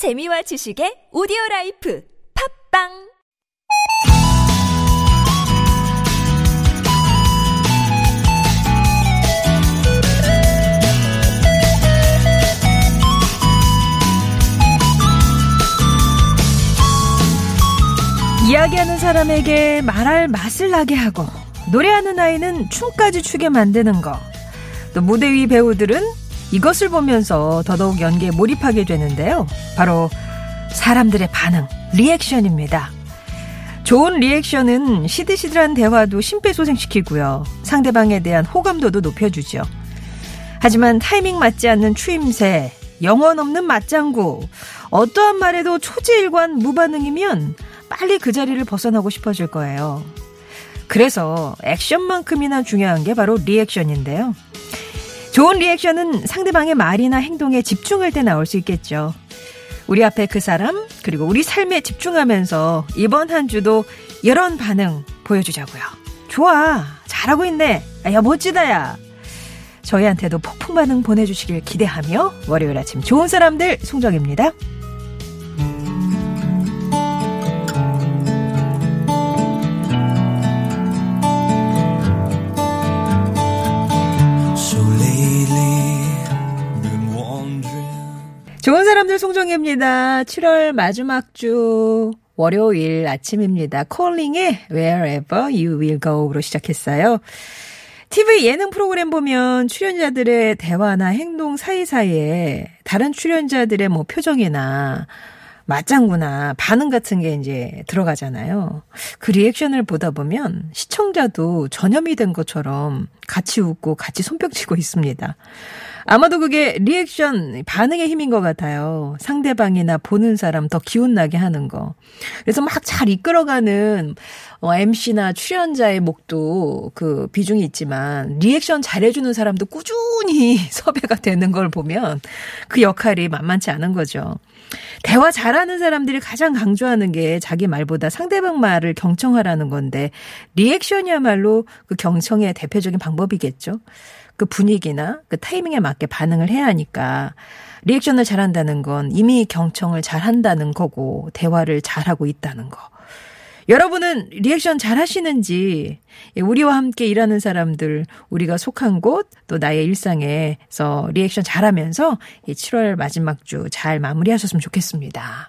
재미와 지식의 오디오 라이프 팝빵 이야기하는 사람에게 말할 맛을 나게 하고 노래하는 아이는 춤까지 추게 만드는 거. 또 무대 위 배우들은 이것을 보면서 더더욱 연기에 몰입하게 되는데요. 바로 사람들의 반응, 리액션입니다. 좋은 리액션은 시들시들한 대화도 심폐소생시키고요. 상대방에 대한 호감도도 높여주죠. 하지만 타이밍 맞지 않는 추임새, 영혼 없는 맞장구, 어떠한 말에도 초지일관 무반응이면 빨리 그 자리를 벗어나고 싶어질 거예요. 그래서 액션만큼이나 중요한 게 바로 리액션인데요. 좋은 리액션은 상대방의 말이나 행동에 집중할 때 나올 수 있겠죠. 우리 앞에 그 사람, 그리고 우리 삶에 집중하면서 이번 한 주도 이런 반응 보여주자고요. 좋아. 잘하고 있네. 아, 야, 멋지다, 야. 저희한테도 폭풍 반응 보내주시길 기대하며 월요일 아침 좋은 사람들 송정입니다. 사람들 송정혜입니다. 7월 마지막 주 월요일 아침입니다. 콜링의 Wherever You Will Go로 시작했어요. TV 예능 프로그램 보면 출연자들의 대화나 행동 사이사이에 다른 출연자들의 뭐 표정이나 맞장구나 반응 같은 게 이제 들어가잖아요. 그 리액션을 보다 보면 시청자도 전염이 된 것처럼 같이 웃고 같이 손뼉치고 있습니다. 아마도 그게 리액션 반응의 힘인 것 같아요. 상대방이나 보는 사람 더 기운나게 하는 거. 그래서 막 잘 이끌어가는 어, MC나 출연자의 목도 그 비중이 있지만 리액션 잘해주는 사람도 꾸준히 섭외가 되는 걸 보면 그 역할이 만만치 않은 거죠. 대화 잘하는 사람들이 가장 강조하는 게 자기 말보다 상대방 말을 경청하라는 건데 리액션이야말로 그 경청의 대표적인 방법이겠죠. 그 분위기나 그 타이밍에 맞게 반응을 해야 하니까 리액션을 잘한다는 건 이미 경청을 잘한다는 거고 대화를 잘하고 있다는 거. 여러분은 리액션 잘 하시는지, 예, 우리와 함께 일하는 사람들, 우리가 속한 곳, 또 나의 일상에서 리액션 잘 하면서 7월 마지막 주 잘 마무리하셨으면 좋겠습니다.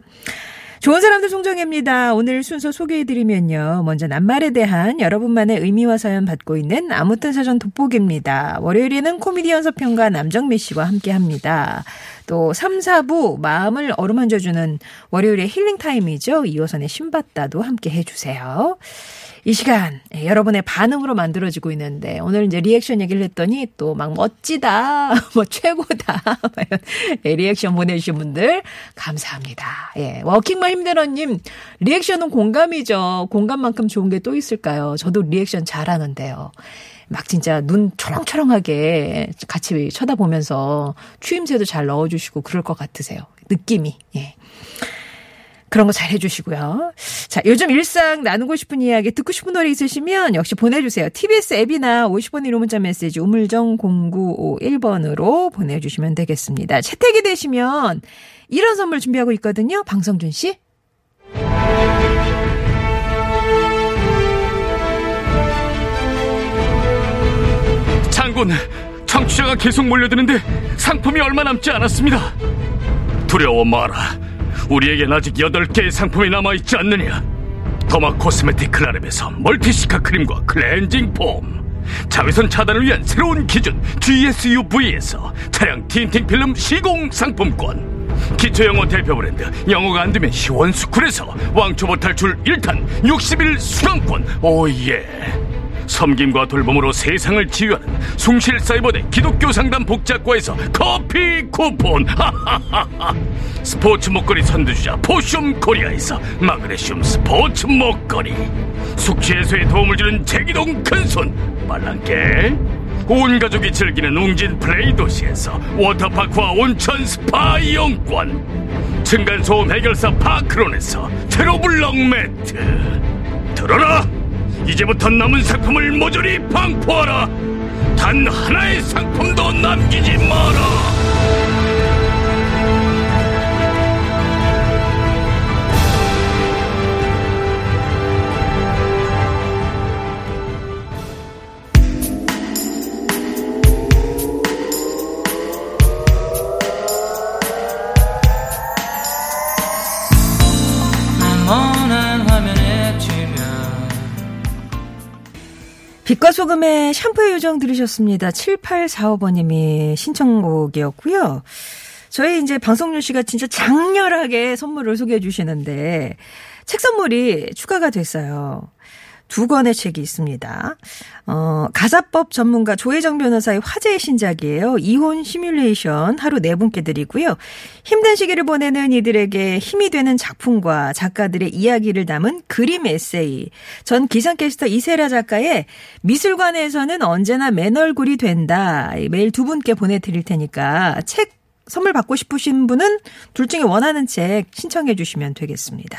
좋은 사람들 송정혜입니다. 오늘 순서 소개해드리면요. 먼저 낱말에 대한 여러분만의 의미와 사연 받고 있는 아무튼 사전 돋보기입니다. 월요일에는 코미디언 서평가 남정미 씨와 함께 합니다. 또 3, 4부 마음을 어루만져주는 월요일의 힐링타임이죠. 이호선의 신받다도 함께 해주세요. 이 시간 예, 여러분의 반응으로 만들어지고 있는데 오늘 이제 리액션 얘기를 했더니 또 막 멋지다, 뭐 최고다 예, 리액션 보내주신 분들 감사합니다. 예, 워킹맘 힘들어님 리액션은 공감이죠. 공감만큼 좋은 게 또 있을까요? 저도 리액션 잘하는데요. 막 진짜 눈 초롱초롱하게 같이 쳐다보면서 추임새도 잘 넣어주시고 그럴 것 같으세요. 느낌이. 예. 그런 거 잘 해주시고요. 자, 요즘 일상 나누고 싶은 이야기, 듣고 싶은 노래 있으시면 역시 보내주세요. TBS 앱이나 50번 1호 문자 메시지 우물정 0951번으로 보내주시면 되겠습니다. 채택이 되시면 이런 선물 준비하고 있거든요. 방성준 씨. 장군, 청취자가 계속 몰려드는데 상품이 얼마 남지 않았습니다. 두려워 마라. 우리에겐 아직 8개의 상품이 남아있지 않느냐. 더마 코스메틱 클라랩에서 멀티시카 크림과 클렌징 폼. 자외선 차단을 위한 새로운 기준 GSUV에서 차량 틴팅 필름 시공 상품권. 기초 영어 대표 브랜드 영어가 안 되면 시원스쿨에서 왕초보 탈출 1탄 60일 수강권. 오예. 섬김과 돌봄으로 세상을 치유하는 숭실 사이버대 기독교 상담 복지학과에서 커피 쿠폰. 스포츠 목걸이 선두주자 포슘 코리아에서 마그네슘 스포츠 목걸이 숙취 해소에 도움을 주는 제기동 큰손 말랑개 온 가족이 즐기는 웅진 플레이 도시에서 워터파크와 온천 스파 이용권. 층간소음 해결사 파크론에서 제로블럭 매트. 들어라 이제부터 남은 상품을 모조리 방포하라. 단 하나의 상품도 남기지 마라. 빛과 소금의 샴푸의 요정 들으셨습니다. 7845번님이 신청곡이었고요. 저희 이제 방송률 씨가 진짜 장렬하게 선물을 소개해 주시는데 책 선물이 추가가 됐어요. 두 권의 책이 있습니다. 어, 가사법 전문가 조혜정 변호사의 화제의 신작이에요. 이혼 시뮬레이션 하루 네 분께 드리고요. 힘든 시기를 보내는 이들에게 힘이 되는 작품과 작가들의 이야기를 담은 그림 에세이. 전 기상캐스터 이세라 작가의 미술관에서는 언제나 맨 얼굴이 된다. 매일 두 분께 보내드릴 테니까 책 선물 받고 싶으신 분은 둘 중에 원하는 책 신청해 주시면 되겠습니다.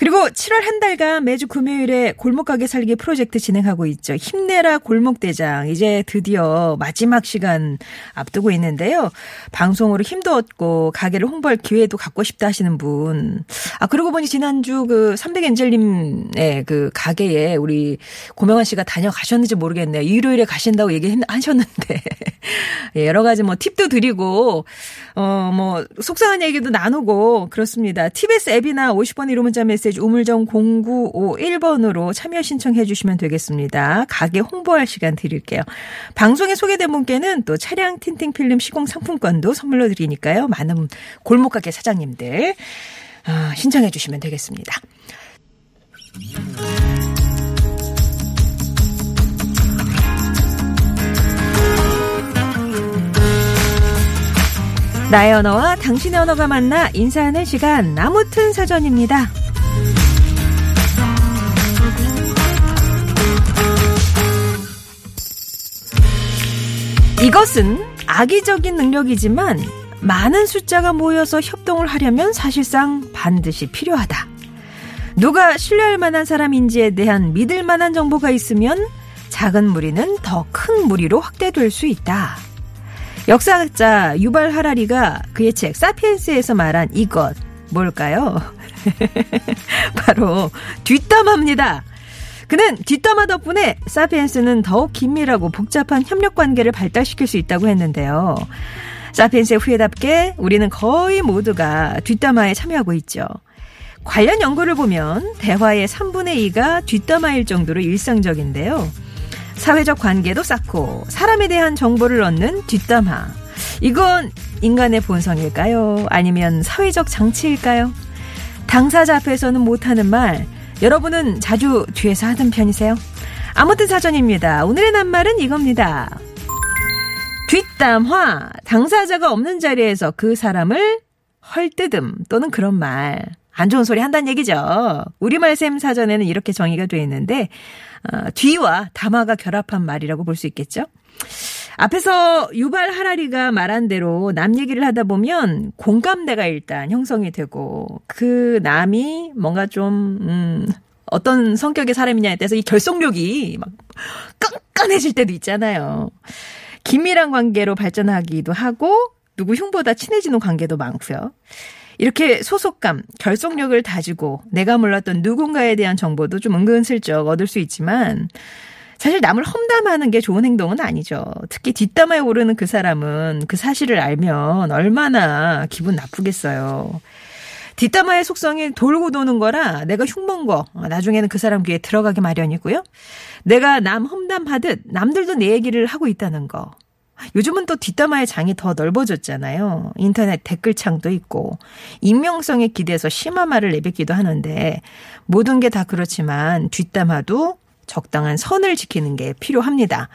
그리고 7월 한 달간 매주 금요일에 골목가게 살기 프로젝트 진행하고 있죠. 힘내라 골목대장. 이제 드디어 마지막 시간 앞두고 있는데요. 방송으로 힘도 얻고 가게를 홍보할 기회도 갖고 싶다 하시는 분. 아, 그러고 보니 지난주 그 300엔젤님의 그 가게에 우리 고명환 씨가 다녀가셨는지 모르겠네요. 일요일에 가신다고 얘기하셨는데. 예, 여러 가지 뭐 팁도 드리고, 어, 뭐, 속상한 얘기도 나누고, 그렇습니다. TBS 앱이나 50번 1호 문자 메시지 우물정 0951번으로 참여 신청해 주시면 되겠습니다. 가게 홍보할 시간 드릴게요. 방송에 소개된 분께는 또 차량 틴팅 필름 시공 상품권도 선물로 드리니까요. 많은 골목가게 사장님들, 어, 신청해 주시면 되겠습니다. 나의 언어와 당신의 언어가 만나 인사하는 시간 아무튼 사전입니다. 이것은 악의적인 능력이지만 많은 숫자가 모여서 협동을 하려면 사실상 반드시 필요하다. 누가 신뢰할 만한 사람인지에 대한 믿을 만한 정보가 있으면 작은 무리는 더 큰 무리로 확대될 수 있다. 역사학자 유발 하라리가 그의 책 사피엔스에서 말한 이것 뭘까요? 바로 뒷담화입니다. 그는 뒷담화 덕분에 사피엔스는 더욱 긴밀하고 복잡한 협력 관계를 발달시킬 수 있다고 했는데요. 사피엔스의 후예답게 우리는 거의 모두가 뒷담화에 참여하고 있죠. 관련 연구를 보면 대화의 3분의 2가 뒷담화일 정도로 일상적인데요. 사회적 관계도 쌓고 사람에 대한 정보를 얻는 뒷담화. 이건 인간의 본성일까요? 아니면 사회적 장치일까요? 당사자 앞에서는 못하는 말, 여러분은 자주 뒤에서 하던 편이세요? 아무튼 사전입니다. 오늘의 낱말은 이겁니다. 뒷담화. 당사자가 없는 자리에서 그 사람을 헐뜯음 또는 그런 말. 안 좋은 소리 한다는 얘기죠. 우리말 샘 사전에는 이렇게 정의가 되어 있는데 어, 뒤와 담화가 결합한 말이라고 볼 수 있겠죠. 앞에서 유발 하라리가 말한 대로 남 얘기를 하다 보면 공감대가 일단 형성이 되고 그 남이 뭔가 좀 음, 어떤 성격의 사람이냐에 따라서 이 결속력이 막 끈끈해질 때도 있잖아요. 긴밀한 관계로 발전하기도 하고 누구 흉보다 친해지는 관계도 많고요. 이렇게 소속감, 결속력을 다지고 내가 몰랐던 누군가에 대한 정보도 좀 은근슬쩍 얻을 수 있지만 사실 남을 험담하는 게 좋은 행동은 아니죠. 특히 뒷담화에 오르는 그 사람은 그 사실을 알면 얼마나 기분 나쁘겠어요. 뒷담화의 속성이 돌고 도는 거라 내가 흉먼 거 나중에는 그 사람 귀에 들어가기 마련이고요. 내가 남 험담하듯 남들도 내 얘기를 하고 있다는 거. 요즘은 또 뒷담화의 장이 더 넓어졌잖아요. 인터넷 댓글창도 있고 익명성에 기대서 심한 말을 내뱉기도 하는데 모든 게 다 그렇지만 뒷담화도 적당한 선을 지키는 게 필요합니다.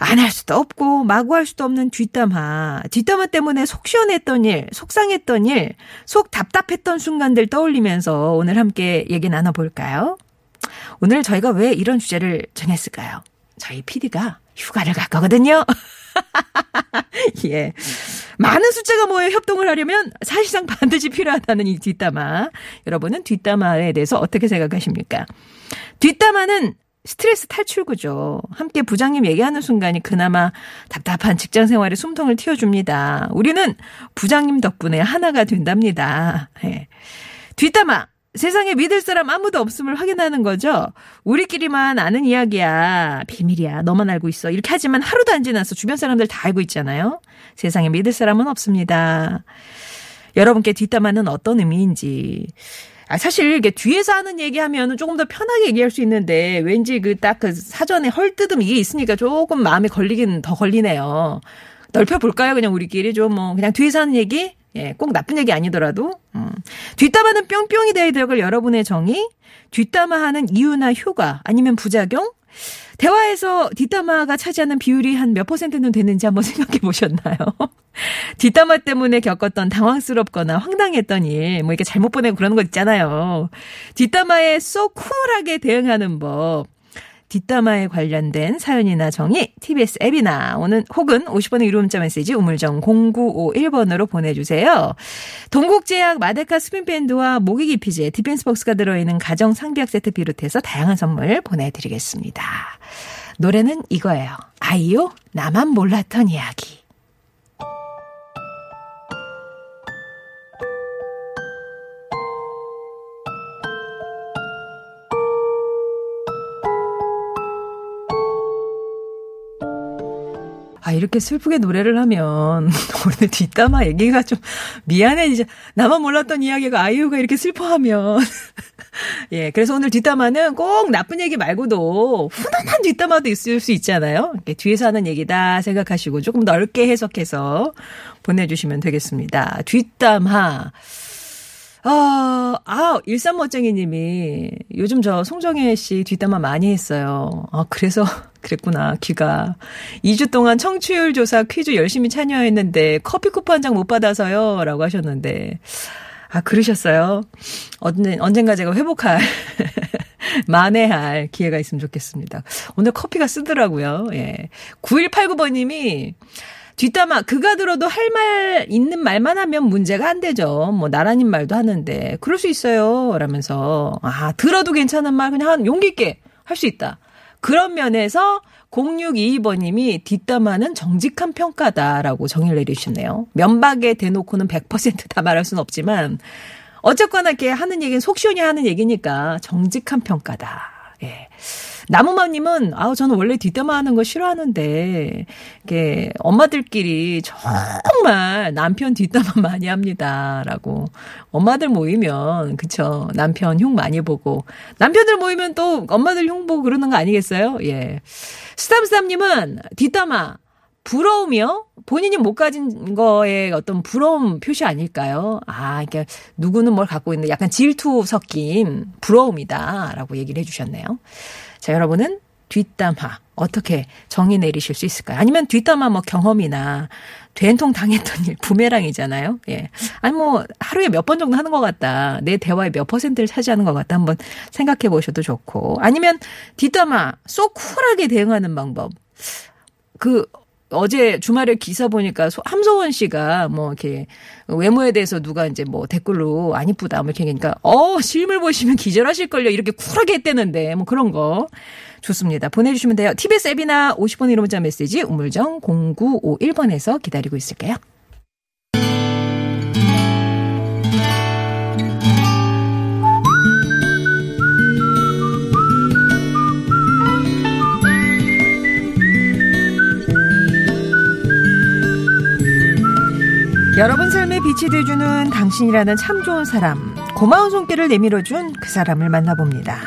안 할 수도 없고 마구 할 수도 없는 뒷담화. 뒷담화 때문에 속 시원했던 일, 속상했던 일, 속 답답했던 순간들 떠올리면서 오늘 함께 얘기 나눠볼까요? 오늘 저희가 왜 이런 주제를 정했을까요? 저희 PD가 휴가를 갈 거거든요. 예. 많은 숫자가 모여 협동을 하려면 사실상 반드시 필요하다는 이 뒷담화. 여러분은 뒷담화에 대해서 어떻게 생각하십니까? 뒷담화는 스트레스 탈출구죠. 함께 부장님 얘기하는 순간이 그나마 답답한 직장 생활에 숨통을 틔워줍니다. 우리는 부장님 덕분에 하나가 된답니다. 예. 뒷담화. 세상에 믿을 사람 아무도 없음을 확인하는 거죠. 우리끼리만 아는 이야기야. 비밀이야. 너만 알고 있어. 이렇게 하지만 하루도 안 지나서 주변 사람들 다 알고 있잖아요. 세상에 믿을 사람은 없습니다. 여러분께 뒷담화는 어떤 의미인지. 아, 사실 이게 뒤에서 하는 얘기하면 조금 더 편하게 얘기할 수 있는데 왠지 그딱그 사전에 헐뜯음 이게 있으니까 조금 마음에 걸리긴 더 걸리네요. 넓혀볼까요? 그냥 우리끼리 좀 뭐 그냥 뒤에서 하는 얘기? 예, 꼭 나쁜 얘기 아니더라도. 음. 뒷담화는 뿅뿅이 돼야 될 여러분의 정의? 뒷담화하는 이유나 효과 아니면 부작용? 대화에서 뒷담화가 차지하는 비율이 한 몇 퍼센트는 되는지 한번 생각해 보셨나요? 뒷담화 때문에 겪었던 당황스럽거나 황당했던 일, 뭐 이렇게 잘못 보내고 그러는 거 있잖아요. 뒷담화에 쏙 쿨하게 대응하는 법. 뒷담화에 관련된 사연이나 정의 TBS 앱이나 오는 혹은 50번의 유료 문자 메시지 우물정 0951번으로 보내주세요. 동국제약 마데카 스핀밴드와 모기 기피제 디펜스 박스가 들어있는 가정 상비약 세트 비롯해서 다양한 선물 보내드리겠습니다. 노래는 이거예요. 아이유 나만 몰랐던 이야기. 이렇게 슬프게 노래를 하면, 오늘 뒷담화 얘기가 좀 미안해. 이제 나만 몰랐던 이야기가 아이유가 이렇게 슬퍼하면. 예, 그래서 오늘 뒷담화는 꼭 나쁜 얘기 말고도 훈훈한 뒷담화도 있을 수 있잖아요. 이렇게 뒤에서 하는 얘기다 생각하시고 조금 넓게 해석해서 보내주시면 되겠습니다. 뒷담화. 아, 아, 일산멋쟁이 님이 요즘 저 송정혜 씨 뒷담화 많이 했어요. 아, 그래서 그랬구나, 귀가. 2주 동안 청취율 조사 퀴즈 열심히 참여했는데 커피 쿠폰 한 장 못 받아서요. 라고 하셨는데. 아, 그러셨어요? 언젠, 언젠가 제가 회복할, 만회할 기회가 있으면 좋겠습니다. 오늘 커피가 쓰더라고요. 예. 9189번님이 뒷담화 그가 들어도 할 말 있는 말만 하면 문제가 안 되죠. 뭐 나라님 말도 하는데 그럴 수 있어요. 라면서 아 들어도 괜찮은 말 그냥 한 용기 있게 할 수 있다. 그런 면에서 0622번님이 뒷담화는 정직한 평가다라고 정의를 내리셨네요. 면박에 대놓고는 100%다 말할 수는 없지만 어쨌거나 이렇게 하는 얘기는 속 시원히 하는 얘기니까 정직한 평가다. 예. 나무마님은 아우 저는 원래 뒷담화 하는 거 싫어하는데 이게 엄마들끼리 정말 남편 뒷담화 많이 합니다라고 엄마들 모이면 그쵸 남편 흉 많이 보고 남편들 모이면 또 엄마들 흉 보고 그러는 거 아니겠어요? 예. 스담스담님은 뒷담화 부러우며 본인이 못 가진 거에 어떤 부러움 표시 아닐까요? 아, 그러니까 누구는 뭘 갖고 있는 약간 질투 섞인 부러움이다라고 얘기를 해주셨네요. 자, 여러분은 뒷담화 어떻게 정의 내리실 수 있을까요? 아니면 뒷담화 뭐 경험이나 된통 당했던 일 부메랑이잖아요. 예. 아니 뭐 하루에 몇 번 정도 하는 것 같다. 내 대화의 몇 퍼센트를 차지하는 것 같다. 한번 생각해 보셔도 좋고. 아니면 뒷담화 쏙 쿨하게 대응하는 방법. 그 어제 주말에 기사 보니까 함소원 씨가 뭐 이렇게 외모에 대해서 누가 이제 뭐 댓글로 안 이쁘다 뭐 이렇게 하니까 어 실물 보시면 기절하실걸요 이렇게 쿨하게 했대는데 뭐 그런 거 좋습니다. 보내주시면 돼요. TBS 앱이나 50번 1호 문자 메시지 우물정 0951번에서 기다리고 있을게요. 여러분 삶에 빛이 돼주는 당신이라는 참 좋은 사람, 고마운 손길을 내밀어준 그 사람을 만나봅니다.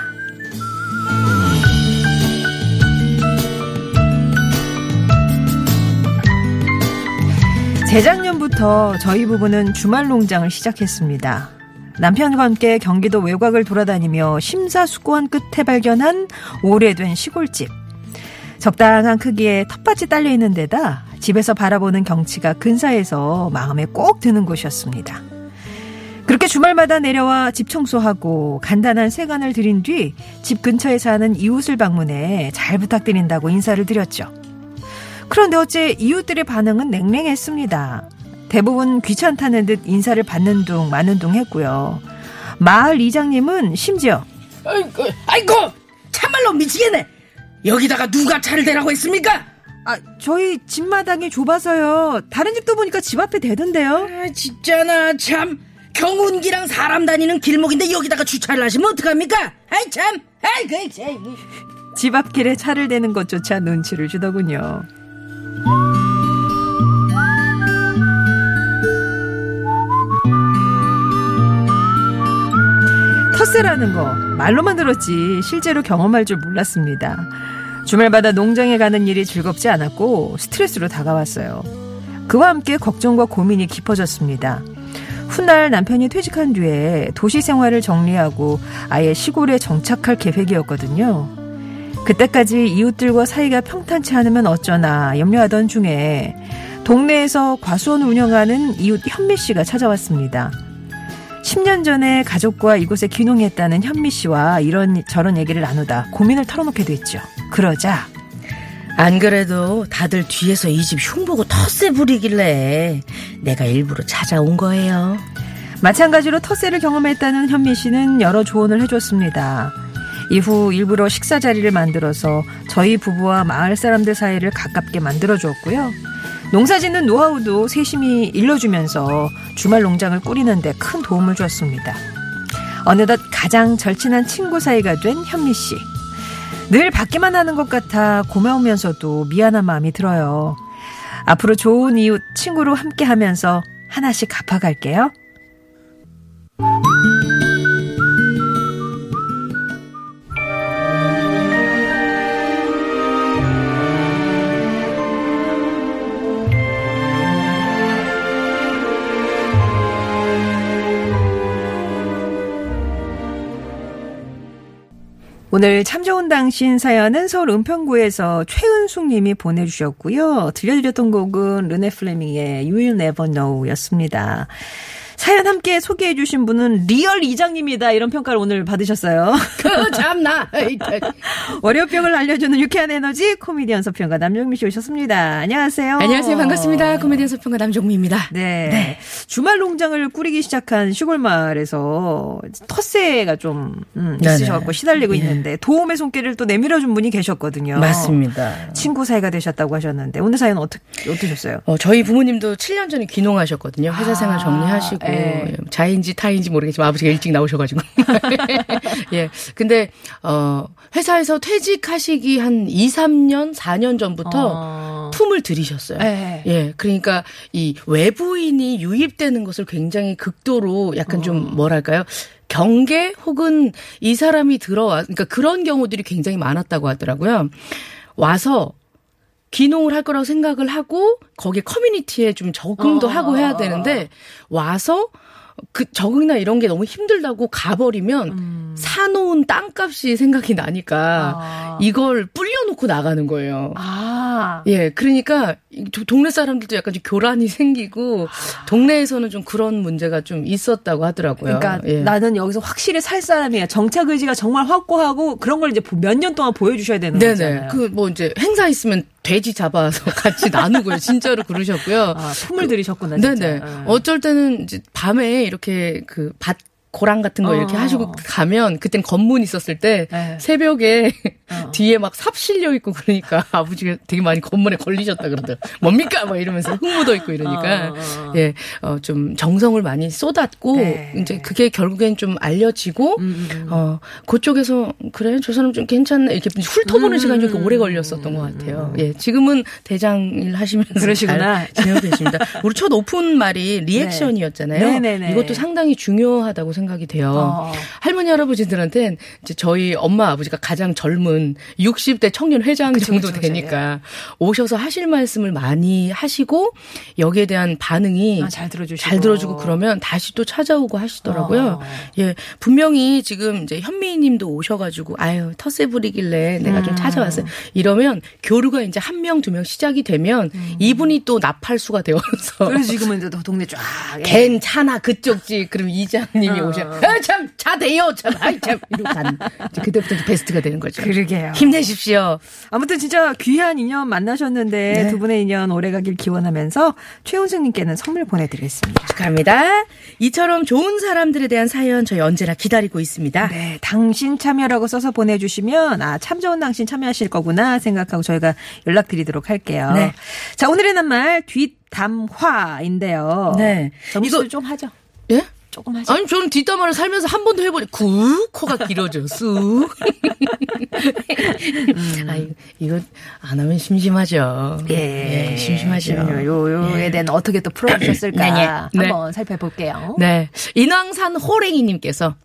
재작년부터 저희 부부는 주말 농장을 시작했습니다. 남편과 함께 경기도 외곽을 돌아다니며 심사숙고한 끝에 발견한 오래된 시골집. 적당한 크기의 텃밭이 딸려 있는 데다 집에서 바라보는 경치가 근사해서 마음에 꼭 드는 곳이었습니다. 그렇게 주말마다 내려와 집 청소하고 간단한 세간을 드린 뒤 집 근처에 사는 이웃을 방문해 잘 부탁드린다고 인사를 드렸죠. 그런데 어째 이웃들의 반응은 냉랭했습니다. 대부분 귀찮다는 듯 인사를 받는 둥 마는 둥 했고요. 마을 이장님은 심지어 아이고, 아이고 참말로 미치겠네. 여기다가 누가 차를 대라고 했습니까? 아, 저희 집마당이 좁아서요. 다른 집도 보니까 집 앞에 대던데요. 아, 진짜 나 참 경운기랑 사람 다니는 길목인데 여기다가 주차를 하시면 어떡합니까? 아이 참, 아이 그 참. 집 앞길에 차를 대는 것조차 눈치를 주더군요. 텃세라는 거 말로만 들었지 실제로 경험할 줄 몰랐습니다. 주말마다 농장에 가는 일이 즐겁지 않았고 스트레스로 다가왔어요. 그와 함께 걱정과 고민이 깊어졌습니다. 훗날 남편이 퇴직한 뒤에 도시 생활을 정리하고 아예 시골에 정착할 계획이었거든요. 그때까지 이웃들과 사이가 평탄치 않으면 어쩌나 염려하던 중에 동네에서 과수원 운영하는 이웃 현미 씨가 찾아왔습니다. 10년 전에 가족과 이곳에 귀농했다는 현미 씨와 이런 저런 얘기를 나누다 고민을 털어놓게 됐죠. 그러자 안 그래도 다들 뒤에서 이 집 흉보고 텃세 부리길래 내가 일부러 찾아온 거예요. 마찬가지로 텃세를 경험했다는 현미 씨는 여러 조언을 해줬습니다. 이후 일부러 식사 자리를 만들어서 저희 부부와 마을 사람들 사이를 가깝게 만들어 주었고요. 농사 짓는 노하우도 세심히 일러주면서 주말 농장을 꾸리는데 큰 도움을 주었습니다. 어느덧 가장 절친한 친구 사이가 된 현미 씨. 늘 받기만 하는 것 같아 고마우면서도 미안한 마음이 들어요. 앞으로 좋은 이웃 친구로 함께 하면서 하나씩 갚아갈게요. 오늘 참 좋은 당신 사연은 서울 은평구에서 최은숙 님이 보내주셨고요. 들려드렸던 곡은 르네 플레밍의 You Will Never Know 였습니다. 사연 함께 소개해 주신 분은 리얼 이장님이다 이런 평가를 오늘 받으셨어요. 그 참나. 월요병을 알려주는 유쾌한 에너지 코미디언 서평가 남정미 씨 오셨습니다. 안녕하세요. 안녕하세요. 반갑습니다. 코미디언 서평가 남정미입니다. 네. 네. 주말 농장을 꾸리기 시작한 시골 마을에서 텃세가 좀 음, 있으셔갖고 시달리고 네. 있는데 도움의 손길을 또 내밀어준 분이 계셨거든요. 맞습니다. 친구 사이가 되셨다고 하셨는데 오늘 사연 어떻게 어떠셨어요? 어, 저희 부모님도 7년 전에 귀농하셨거든요. 회사 생활 정리하시고 네. 자인지 타인지 모르겠지만 아버지가 일찍 나오셔가지고. 예. 근데, 어, 회사에서 퇴직하시기 한 2, 3년, 4년 전부터 어. 품을 들이셨어요. 네. 예. 그러니까 이 외부인이 유입되는 것을 굉장히 극도로 약간 어. 좀 뭐랄까요. 경계 혹은 이 사람이 들어와, 그러니까 그런 경우들이 굉장히 많았다고 하더라고요. 와서 귀농을 할 거라고 생각을 하고 거기에 커뮤니티에 좀 적응도 어. 하고 해야 되는데 와서 그 적응이나 이런 게 너무 힘들다고 가버리면 음. 사놓은 땅값이 생각이 나니까 아. 이걸 불려놓고 나가는 거예요. 아. 예, 그러니까 동네 사람들도 약간 좀 교란이 생기고 동네에서는 좀 그런 문제가 좀 있었다고 하더라고요. 그러니까 예. 나는 여기서 확실히 살 사람이야. 정착 의지가 정말 확고하고 그런 걸 이제 몇 년 동안 보여주셔야 되는. 거잖아요. 그뭐 이제 행사 있으면 돼지 잡아서 같이 나누고요. 진짜로 그러셨고요. 아, 품을 들이셨구나. 네네. 네. 어쩔 때는 이제 밤에 이렇게 그 밭 고랑 같은 거 이렇게 어. 하시고 가면 그땐 검문 있었을 때 네. 새벽에 어. 뒤에 막 삽 실려 있고 그러니까 아버지가 되게 많이 검문에 걸리셨다 그러더라고요. 뭡니까? 막 이러면서 흙 묻어 있고 이러니까 어, 어, 어. 예, 어, 좀 정성을 많이 쏟았고 네. 이제 그게 결국엔 좀 알려지고 음. 음, 음. 어, 그쪽에서 그래 저 사람 좀 괜찮네 이렇게 훑어보는 음. 시간이 좀 오래 걸렸었던 것 같아요. 예, 지금은 대장일 하시면서 그러시구나. 잘 지내고 계십니다. 우리 첫 오픈 말이 리액션이었잖아요. 네. 네, 네. 이것도 상당히 중요하다고 생각합니다. 생각이 돼요. 어. 할머니 할아버지들한테는 이제 저희 엄마 아버지가 가장 젊은 60대 청년 회장 그쵸, 정도 그쵸, 되니까 그쵸, 오셔서 하실 말씀을 많이 하시고 여기에 대한 반응이 아, 잘 들어주시고 잘 들어주고 그러면 다시 또 찾아오고 하시더라고요. 어. 예, 분명히 지금 이제 현미 님도 오셔 가지고 아유 텃세 부리길래 내가 음. 좀 찾아왔어요. 이러면 교류가 이제 한 명 두 명 시작이 되면 음. 이분이 또 나팔수가 되어서 그래서 지금은 이제 동네 쫙 예. 괜찮아 그쪽지 그럼 이장님이 어. 오셔. 아, 참, 자대요. 참, 아이, 참. 이러고 간. 그때부터 베스트가 되는 거죠. 그러게요. 힘내십시오. 아무튼 진짜 귀한 인연 만나셨는데 네. 두 분의 인연 오래가길 기원하면서 최훈승님께는 선물 보내드리겠습니다. 축하합니다. 이처럼 좋은 사람들에 대한 사연 저희 언제나 기다리고 있습니다. 네, 당신 참여라고 써서 보내주시면 아, 참 좋은 당신 참여하실 거구나 생각하고 저희가 연락드리도록 할게요. 네. 자, 오늘의 낱말 뒷담화인데요. 네. 이거 좀 하죠. 예? 조금 하죠. 아니, 저는 뒷담화를 살면서 한 번도 해보니, 구, 코가 길어져, 쑥. 음. 아, 이거 안 하면 심심하죠. 예. 예 심심하죠. 요, 요에 예. 대한 어떻게 또 풀어주셨을까. 네, 네. 한번 살펴볼게요. 네. 인왕산 호랭이님께서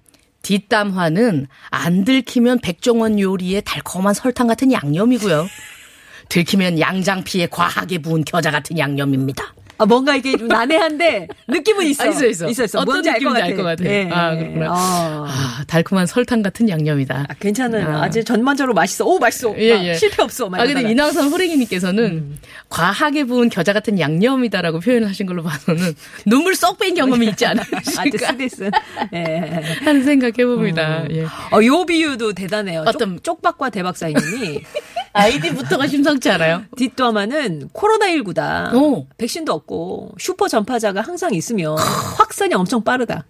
뒷담화는 안 들키면 백종원 요리의 달콤한 설탕 같은 양념이고요. 들키면 양장피에 과하게 부은 겨자 같은 양념입니다. 아, 뭔가 이게 좀 난해한데 느낌은 있어. 아, 있어, 있어. 있어, 있어. 어떤 뭔지 알것 느낌인지 같아. 알것 같아. 예. 아, 그렇구나. 어. 아, 달콤한 설탕 같은 양념이다. 아, 괜찮은. 아. 아주 전반적으로 맛있어. 오, 맛있어. 예, 아, 예. 실패 없어. 막 아, 근데. 이낙선 호랭이님께서는 과하게 부은 겨자 같은 양념이다라고 표현을 하신 걸로 봐서는 눈물 쏙 뺀 경험이 있지 아주 않으실까 스데스. 예. 하는 생각 해봅니다. 예. 어, 요 비유도 대단해요. 어떤- 쪽, 쪽박과 대박사님이 아이디부터가 심상치 않아요? 뒷담화는 코로나19다. 오. 백신도 없고 슈퍼 전파자가 항상 있으면 확산이 엄청 빠르다.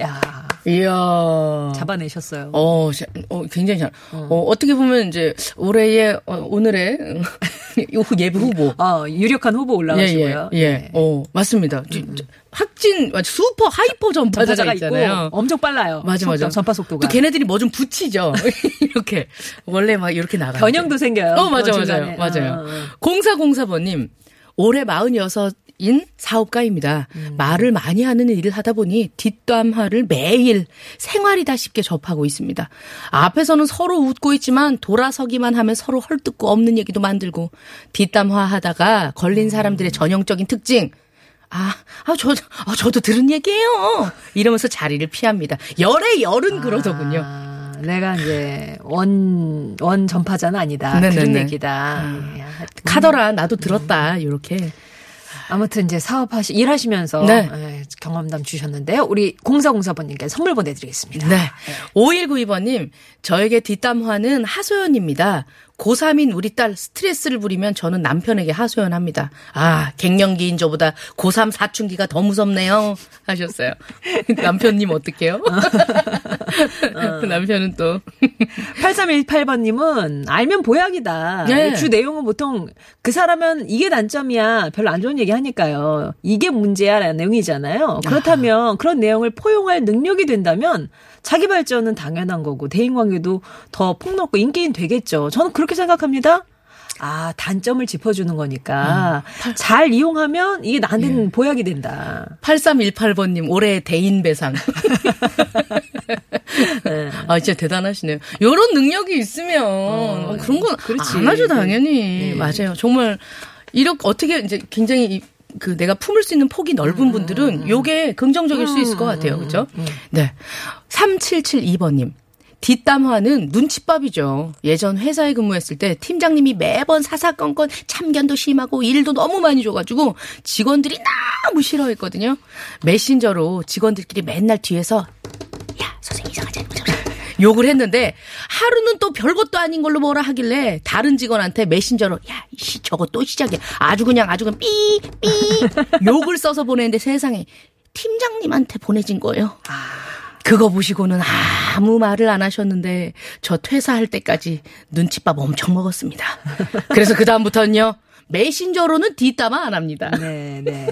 야 이야. 잡아내셨어요. 어, 자- 어, 굉장히 잘. 어, 어 떻게 보면 이제 올해의 어, 오늘의 요 예비 후보. 어, 유력한 후보 예, 올라가시고요. 예, 예. 어, 맞습니다. 저- 저- 확진, 슈퍼 hyper 전파자가 전파자가 있잖아요. 있고 엄청 빨라요. 맞아, 맞아. 전파 속도가. 또 걔네들이 뭐 좀 붙이죠. 이렇게. 원래 막 이렇게 나가. 변형도 생겨요. 어, 맞아, 그 맞아요. 맞아요. 어, 어. 0404번님, 올해 46 인 사업가입니다. 음. 말을 많이 하는 일을 하다 보니 뒷담화를 매일 생활이다 싶게 접하고 있습니다. 앞에서는 서로 웃고 있지만 돌아서기만 하면 서로 헐뜯고 없는 얘기도 만들고 뒷담화 하다가 걸린 사람들의 음. 전형적인 특징. 아, 아, 저, 아, 저도 들은 얘기예요. 이러면서 자리를 피합니다. 열의 열은 그러더군요. 아, 내가 이제 원, 원 전파자는 아니다. 네네네. 그런 얘기다. 음. 예. 카더라, 나도 들었다. 이렇게. 아무튼 이제 사업하시, 일하시면서 네. 예, 경험담 주셨는데요. 우리 0404번님께 선물 보내드리겠습니다. 네. 5192번님, 저에게 뒷담화는 하소연입니다. 고3인 우리 딸 스트레스를 부리면 저는 남편에게 하소연합니다. 아, 갱년기인 저보다 고3 사춘기가 더 무섭네요. 하셨어요. 남편님 어떡해요? 남편은 또. 8318번님은 알면 보약이다. 네. 주 내용은 보통 그 사람은 이게 단점이야. 별로 안 좋은 얘기 하니까요. 이게 문제야. 라는 내용이잖아요. 그렇다면 그런 내용을 포용할 능력이 된다면 자기 발전은 당연한 거고 대인 관계도 더 폭넓고 인기인 되겠죠. 저는 그렇게 생각합니다. 아, 단점을 짚어주는 거니까 잘 이용하면 이게 나한테는 보약이 된다. 8318번님, 올해 대인배상. 아, 진짜 대단하시네요. 요런 능력이 있으면, 어, 그런 건 그렇지. 안 하죠, 당연히. 맞아요. 정말, 이렇게, 어떻게, 이제 굉장히 이, 그 내가 품을 수 있는 폭이 넓은 분들은 요게 긍정적일 수 있을 것 같아요. 그죠? 네. 3772번님. 뒷담화는 눈칫밥이죠. 예전 회사에 근무했을 때 팀장님이 매번 사사건건 참견도 심하고 일도 너무 많이 줘가지고 직원들이 너무 싫어했거든요. 메신저로 직원들끼리 맨날 뒤에서 야 선생님 이상하지 않냐 욕을 했는데 하루는 또 별것도 아닌 걸로 뭐라 하길래 다른 직원한테 메신저로 야 이씨 저거 또 시작이야 아주 그냥 아주 그냥 삐삐 욕을 써서 보내는데 세상에 팀장님한테 보내진 거예요. 그거 보시고는 아무 말을 안 하셨는데 저 퇴사할 때까지 눈칫밥 엄청 먹었습니다. 그래서 그 다음부터는요 메신저로는 뒷담화 안 합니다. 네, 네.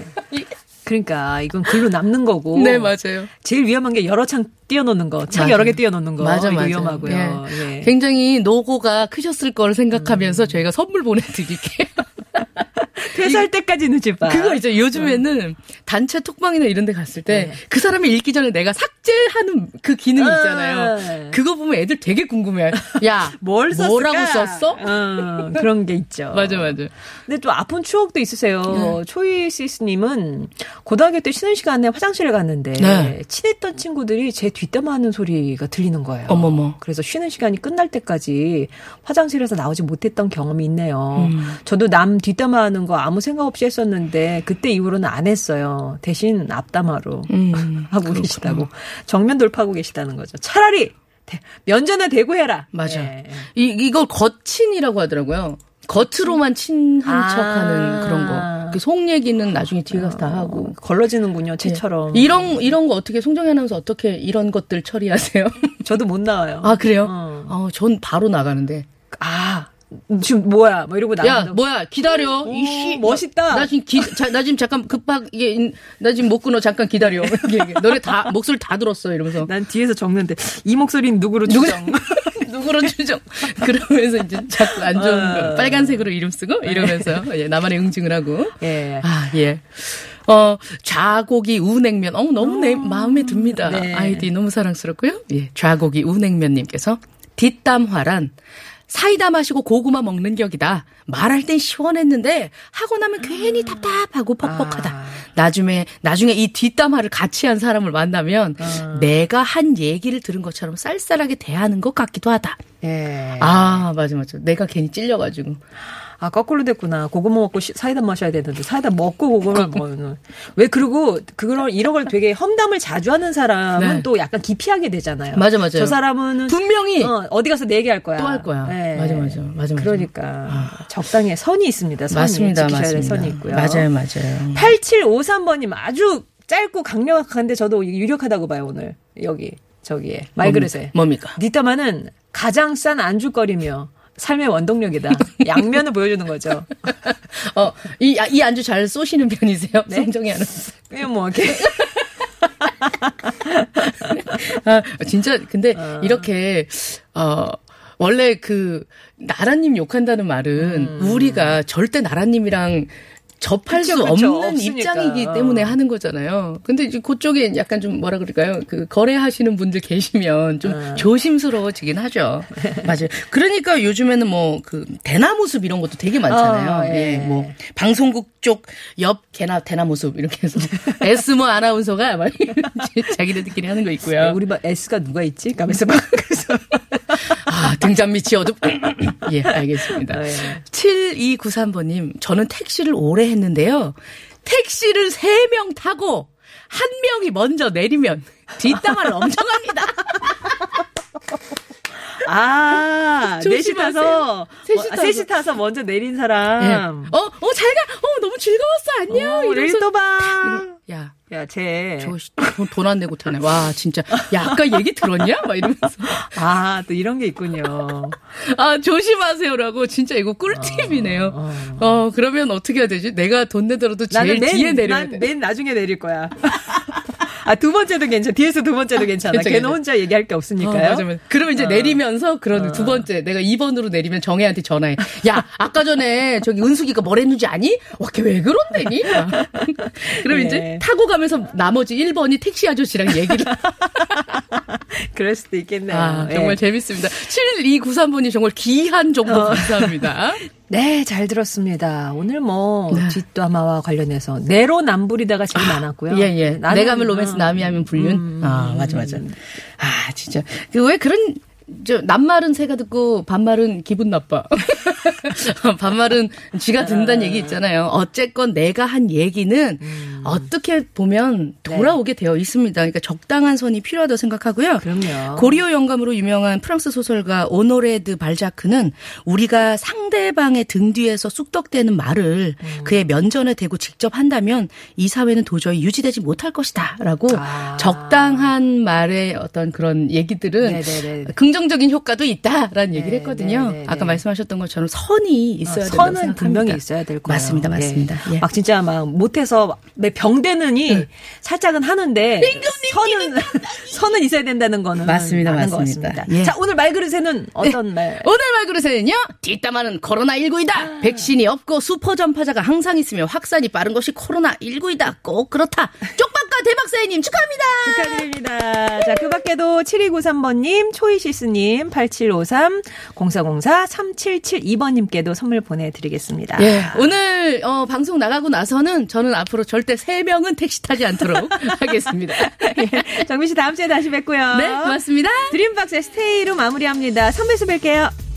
그러니까 이건 글로 남는 거고. 네 맞아요. 제일 위험한 게 여러 창 띄워놓는 거, 창 맞아요. 여러 개 띄워놓는 거. 맞아, 맞아. 위험하고요. 예. 예. 굉장히 노고가 크셨을 걸 생각하면서 저희가 선물 보내드릴게요. 퇴사할 때까지는 집밥. 그거 이제 요즘에는 단체 톡방이나 이런 데 갔을 때 네. 그 사람이 읽기 전에 내가 삭제하는 그 기능이 있잖아요. 네. 그거 보면 애들 되게 궁금해. 야, 뭘 썼을까? 뭐라고 썼어? 어, 그런 게 있죠. 맞아, 맞아. 근데 또 아픈 추억도 있으세요. 초이시스님은 고등학교 때 쉬는 시간에 화장실에 갔는데 네. 친했던 친구들이 제 뒷담화 하는 소리가 들리는 거예요. 어머머. 그래서 쉬는 시간이 끝날 때까지 화장실에서 나오지 못했던 경험이 있네요. 음. 저도 남 뒷담화 하는 거 아무 생각 없이 했었는데 그때 이후로는 안 했어요. 대신 앞담화로 음, 하고 계시다고 정면 돌파하고 계시다는 거죠. 차라리 대- 면전에 대고 해라. 맞아. 예. 이, 이걸 거친이라고 하더라고요. 겉으로만 친한 아. 척하는 그런 거. 그 속 얘기는 나중에 뒤에 가서 다 하고. 어, 걸러지는군요. 채처럼. 이런 이런 거 어떻게 송정희 아나운서 어떻게 이런 것들 처리하세요? 저도 못 나와요. 아 그래요? 어. 어, 전 바로 나가는데. 아, 지금 뭐야? 뭐 이러고 야, 나간다고. 뭐야, 기다려. 오, 이씨. 멋있다. 나 지금 기, 자, 나 지금 잠깐 급하게, 나 지금 못 끊어. 잠깐 기다려. 너네 다, 목소리 다 들었어. 이러면서. 난 뒤에서 적는데 이 목소리는 누구로 추정? 누구로 추정. 그러면서 이제 자꾸 안 좋은 거. 빨간색으로 이름 쓰고 이러면서 예, 나만의 응징을 하고. 예. 아, 예. 어, 좌고기 우냉면. 어, 너무 내, 마음에 듭니다. 네. 아이디 너무 사랑스럽고요. 예, 좌고기 우냉면님께서 뒷담화란 사이다 마시고 고구마 먹는 격이다. 말할 땐 시원했는데 하고 나면 괜히 답답하고 퍽퍽하다. 아. 나중에 나중에 이 뒷담화를 같이 한 사람을 만나면 아. 내가 한 얘기를 들은 것처럼 쌀쌀하게 대하는 것 같기도 하다. 예. 아 맞아 맞아. 내가 괜히 찔려가지고. 아, 거꾸로 됐구나. 고구마 먹고 시- 사이다 마셔야 되는데, 사이다 먹고 고구마 먹는. 왜, 그리고, 그런, 이런 걸 되게 험담을 자주 하는 사람은 네. 또 약간 기피하게 되잖아요. 맞아, 맞아요. 저 사람은. 분명히 어, 어디 가서 내 얘기할 거야. 또 할 거야. 네. 맞아, 맞아. 맞아, 맞아. 그러니까, 적당히 선이 있습니다. 선이. 맞습니다, 맞습니다. 선이 있고요. 맞아요, 맞아요. 8753번님 아주 짧고 강력한데 저도 유력하다고 봐요, 오늘. 여기, 저기에. 말그릇에. 뭡니까? 니따마는 가장 싼 안주거리며 삶의 원동력이다. 양면을 보여주는 거죠. 어, 이, 아, 이 안주 잘 쏘시는 편이세요? 네? 송정희 아나운서. 그냥 뭐, 이렇게. 아, 진짜, 근데 어. 이렇게, 어, 원래 그, 나라님 욕한다는 말은 우리가 절대 나라님이랑 접할 음. 그쵸, 수 그쵸. 없는 없으니까. 입장이기 때문에 하는 거잖아요. 근데 이제 그쪽에 약간 좀 뭐라 그럴까요? 그 거래하시는 분들 계시면 좀 어. 조심스러워지긴 하죠. 맞아요. 그러니까 요즘에는 뭐 그 대나무 숲 이런 것도 되게 많잖아요. 어, 예. 예, 뭐 방송국 쪽 옆 개나 대나무 숲 이렇게 해서 에스모 아나운서가 막 자기네들끼리 하는 거 있고요. 우리 반 S가 누가 있지? 가면서 막 그래서 아, 등잔 밑이 어둡. 예, 알겠습니다. 네. 7293번님, 저는 택시를 오래 했는데요. 택시를 3명 타고, 한 명이 먼저 내리면, 뒷담화를 엄청 합니다. 아, 넷이. 타서 셋이 어, 아, 타서. 셋이 타서 먼저 내린 예. 사람. 어, 어, 잘 가! 어, 너무 즐거웠어! 안녕! 어, 이러면서 또 봐. 야, 야, 쟤. 저 돈 안 내고 타네. 와, 진짜. 야, 아까 얘기 들었냐? 막 이러면서. 아, 또 이런 게 있군요. 아, 조심하세요라고. 진짜 이거 꿀팁이네요. 어, 그러면 어떻게 해야 되지? 내가 돈 내더라도 제일 뒤에 내려야 돼. 난맨 나중에 내릴 거야. 아, 두 번째도 괜찮아. 뒤에서 두 번째도 괜찮아. 괜찮아, 걔는. 혼자 얘기할 게 어, 없으니까요. 맞아, 맞아. 그러면 이제 내리면서 그런 두 번째 내가 2번으로 내리면 정혜한테 전화해. 야, 아까 전에 저기 은숙이가 뭘 했는지 아니? 와, 걔 왜 그런데니? 그럼 예. 이제 타고 가면서 나머지 1번이 택시 아저씨랑 얘기를. 그럴 수도 있겠네요. 아, 예. 정말 재밌습니다. 7293번이 정말 귀한 정보 어. 감사합니다. 네, 잘 들었습니다. 오늘 뭐 네. 뒷담화와 관련해서 내로남불이다가 제일 많았고요. 예, 예. 내가 하면 로맨스, 어, 남이 하면 불륜. 아, 맞아, 맞아. 아, 진짜. 그 왜 그런, 저, 낱말은 새가 듣고 반말은 기분 나빠. 반말은 쥐가 듣는다는 얘기 있잖아요. 어쨌건 내가 한 얘기는 어떻게 보면 돌아오게 되어 있습니다. 그러니까 적당한 선이 필요하다고 생각하고요. 그럼요. 고리오 영감으로 유명한 프랑스 소설가 오노레드 발자크는 우리가 상대방의 등 뒤에서 쑥덕대는 말을 음. 그의 면전에 대고 직접 한다면 이 사회는 도저히 유지되지 못할 것이다라고 아. 적당한 말의 어떤 그런 얘기들은 네네네. 긍정적인 효과도 있다라는 얘기를 네, 했거든요. 네, 네, 아까 네. 말씀하셨던 것처럼 선이 있어야 된다고 선은. 분명히 있어야 될 거예요. 맞습니다, 맞습니다. 예. 예. 막 진짜 막 못해서 매 병되느니 살짝은 하는데 선은 선은 있어야 된다는 거는 맞습니다, 맞습니다. 같습니다. 예. 자 오늘 말그릇에는 어떤 말? 오늘 말그릇에는요, 뒷담화는 코로나 19이다. 백신이 없고 수퍼 전파자가 항상 있으며 확산이 빠른 것이 코로나 19이다. 꼭 그렇다. 쪽박과 대박사님 축하합니다. 축하드립니다. 자, 그 밖에도 7293번님, 초이시스님, 8753, 0404, 3772번님께도 선물 보내드리겠습니다. 예, 오늘 어, 방송 나가고 나서는 저는 앞으로 절대 세 명은 택시 타지 않도록 하겠습니다. 정민 씨 다음 주에 다시 뵙고요. 네, 고맙습니다. 드림박스의 스테이로 마무리합니다. 선배수 뵐게요.